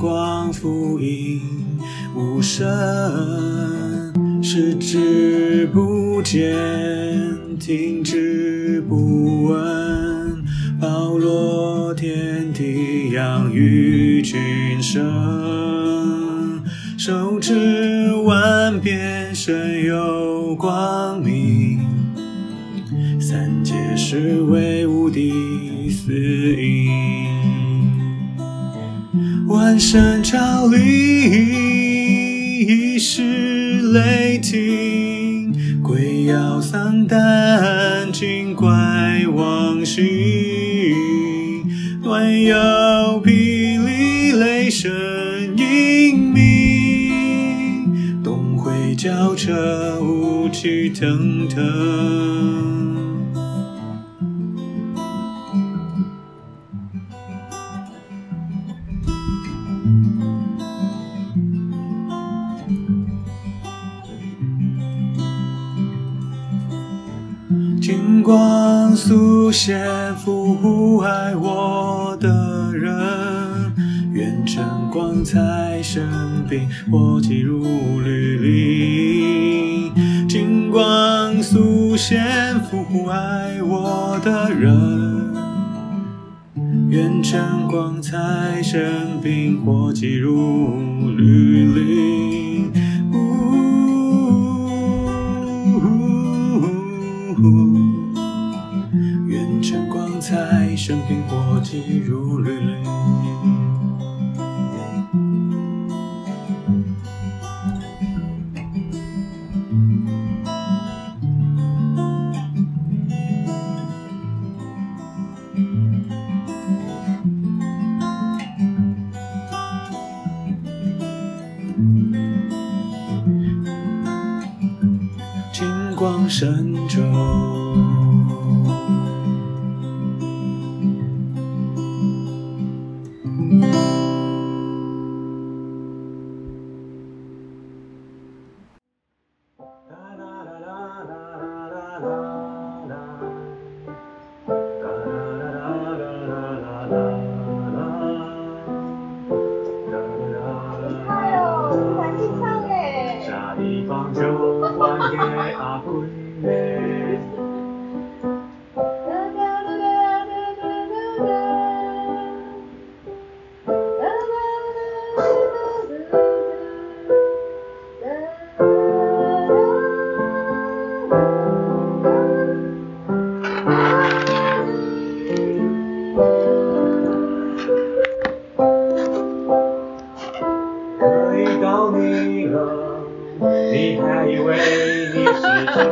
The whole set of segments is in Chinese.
光覆映无声，视之不见。听之不闻，包罗天地，养育群生，手持万遍，身有光明，三界是为无敌四应，万声朝礼，一时雷霆。鬼妖丧胆，精怪妄行，乱有霹雳雷声英鸣，东回交彻，雾气腾腾。速现，福爱我的人，愿晨光财神兵火急如律令。金光速现，福爱我的人，愿晨光财神兵火急如律令。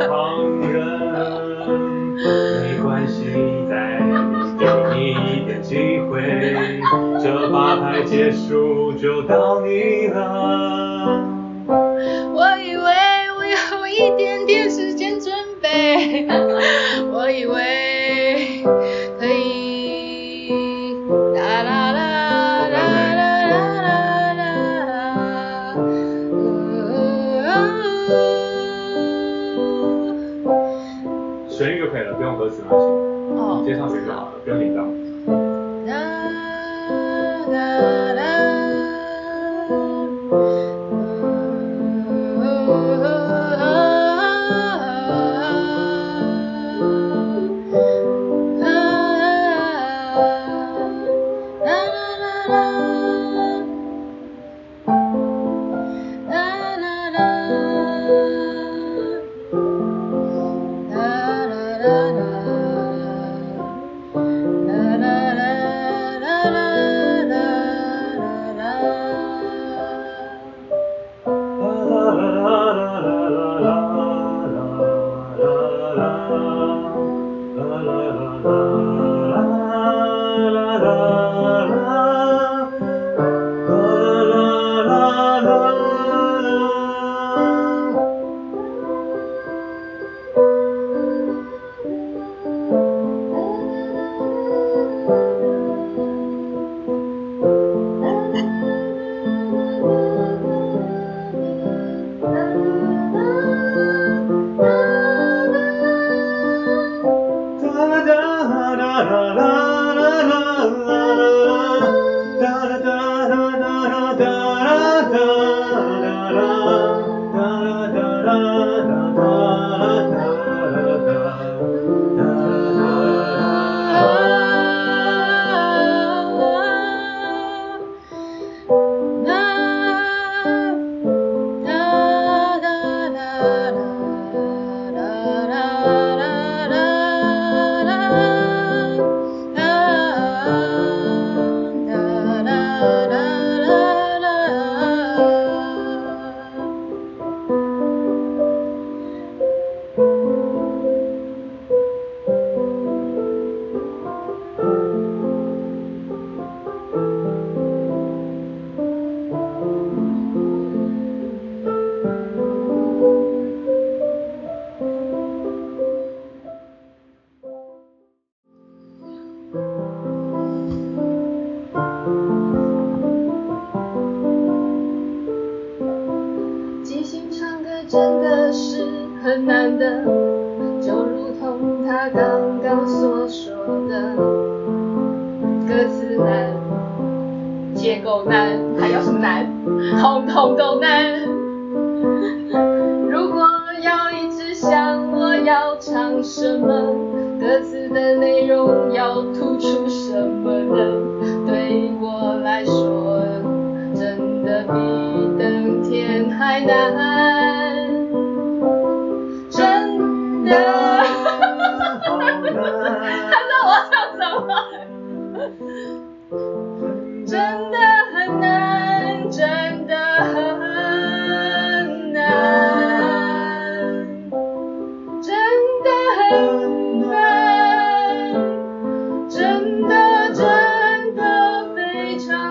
旁人，没关系，再给你一点机会，这把牌结束就到你。难，结构难，还有什么难？通通都难。如果要一直想我要唱什么，歌词的内容要突出什么呢？对我来说，真的比登天还难，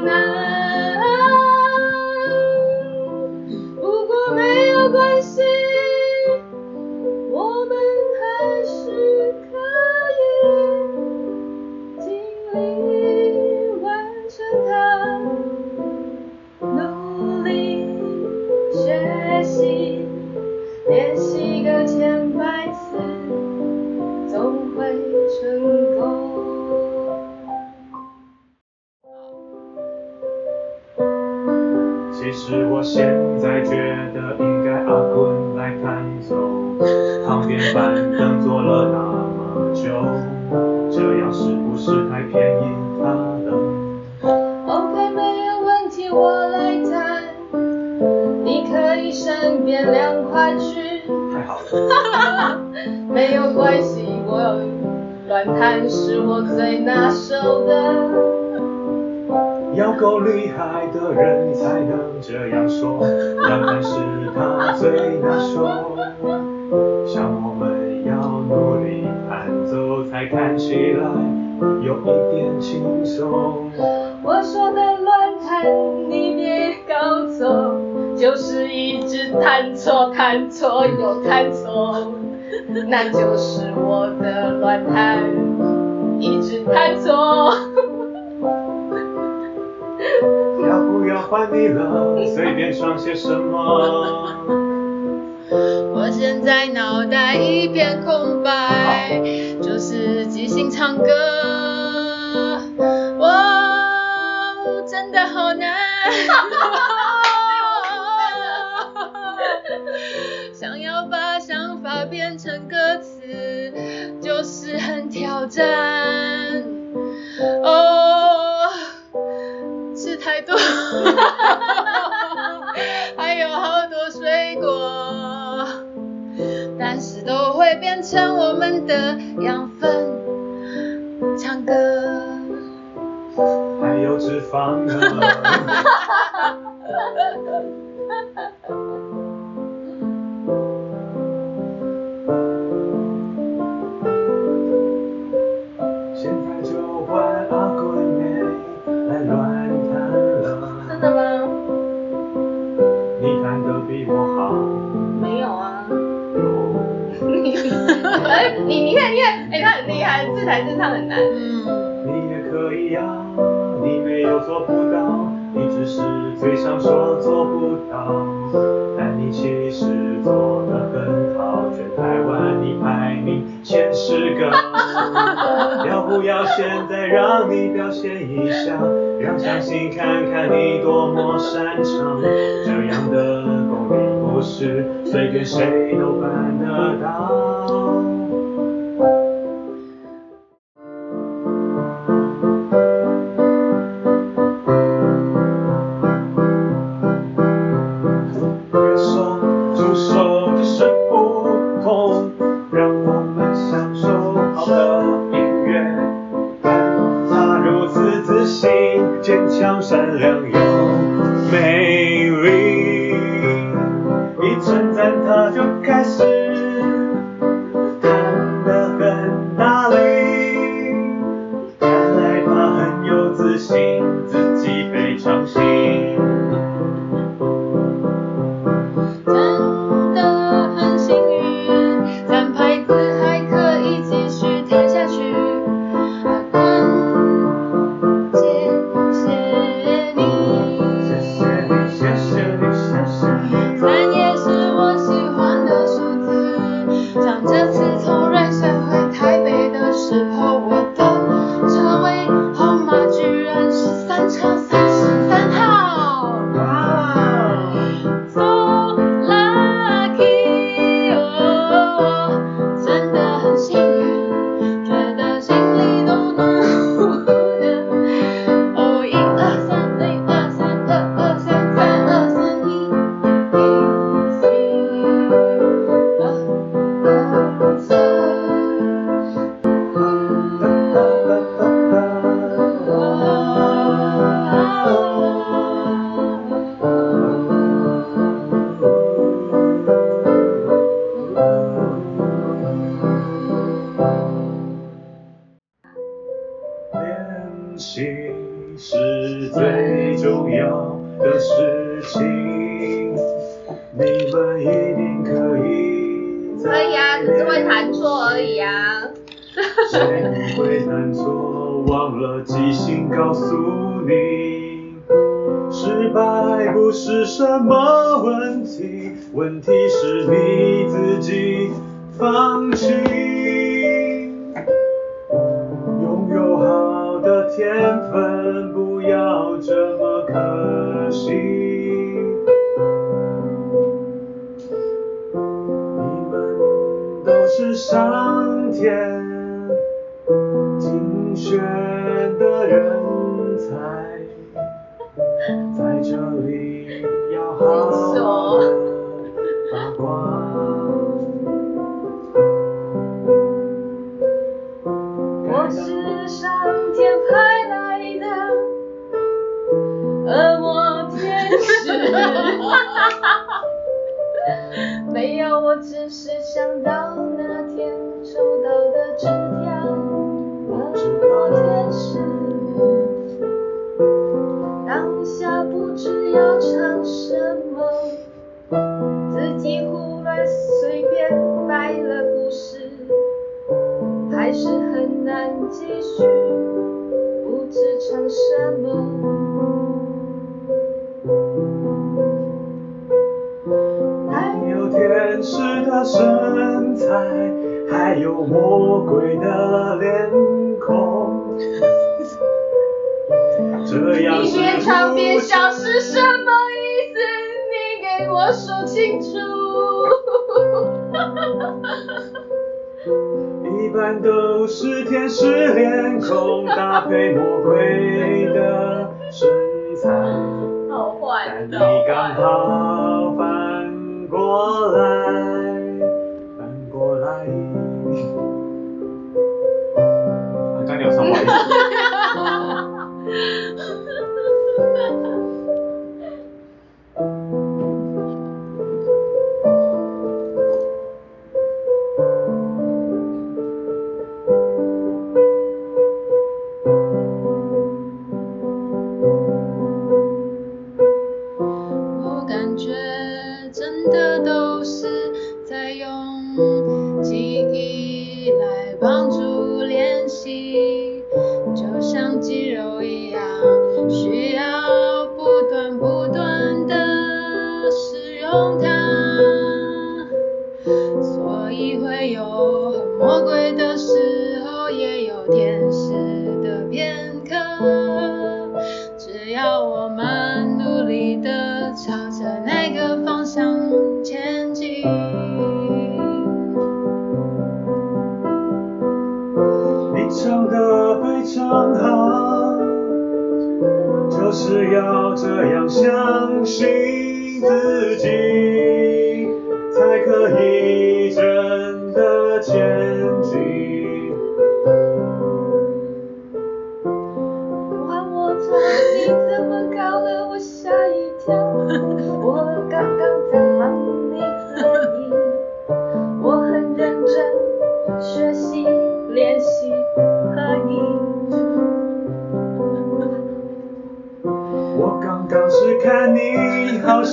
mga 身边两块去。太好了。没有关系，我乱弹是我最拿手的。要够厉害的人才能这样说，乱弹是他最拿手。像我们要努力弹奏，才看起来有一点轻松。我说的乱弹，你别搞错，就是弹错，弹错又弹错，那就是我的乱弹，一直弹错。要不要换你了？随便唱些什么？我现在脑袋一片空白，就是即兴唱歌。哇，真的好难。战。哦。吃太多，还有好多水果，但是都会变成我们的养分。唱歌，还有脂肪呢。相信看看你多么擅长，这样的功力不是随便谁都办得到。天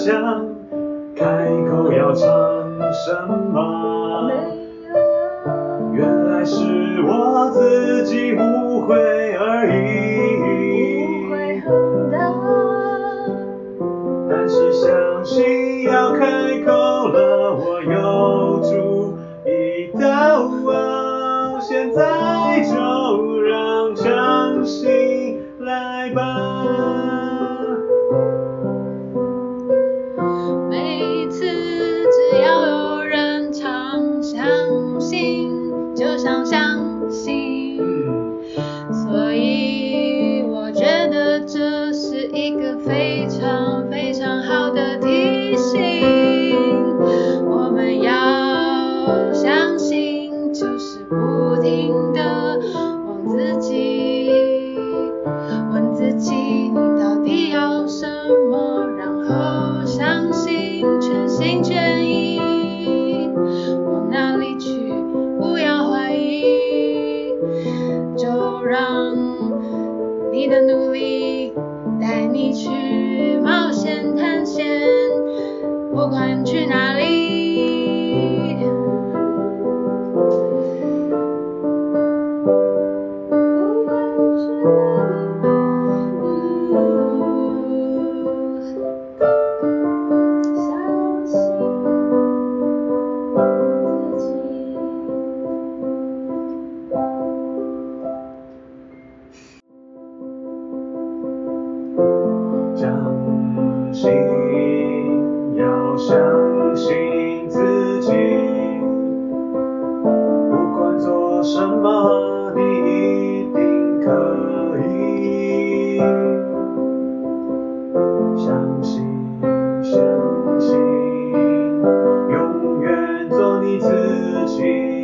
想开口要唱什么？天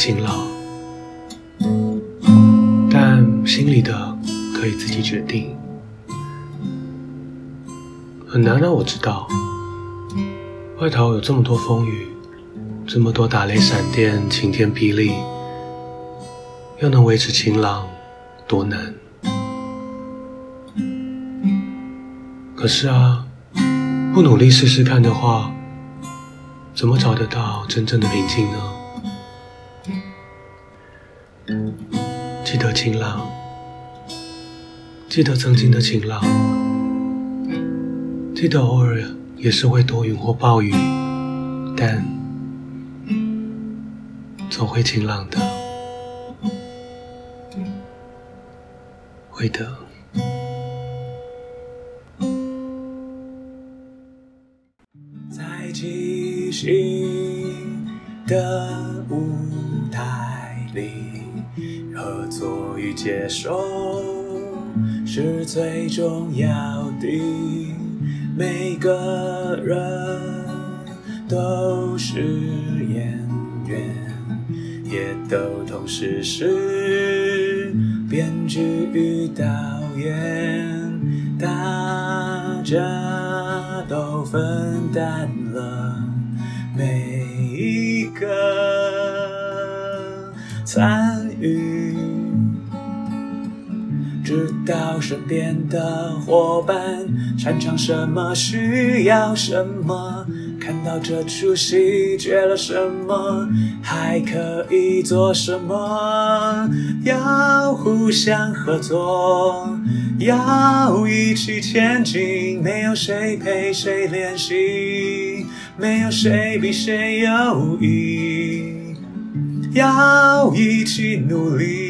晴朗，但心里的可以自己决定。很难让我知道，外头有这么多风雨，这么多打雷闪电、晴天霹雳，要能维持晴朗，多难。可是啊，不努力试试看的话，怎么找得到真正的平静呢？记得曾经的晴朗，记得偶尔也是会多云或暴雨，但总会晴朗的，会的。在即兴的舞台里。合作与接受是最重要的，每个人都是演员，也都同时是编剧与导演，大家都分担。边的伙伴擅长什么，需要什么，看到这出戏缺了什么，还可以做什么，要互相合作，要一起前进，没有谁陪谁练习，没有谁比谁优异，要一起努力，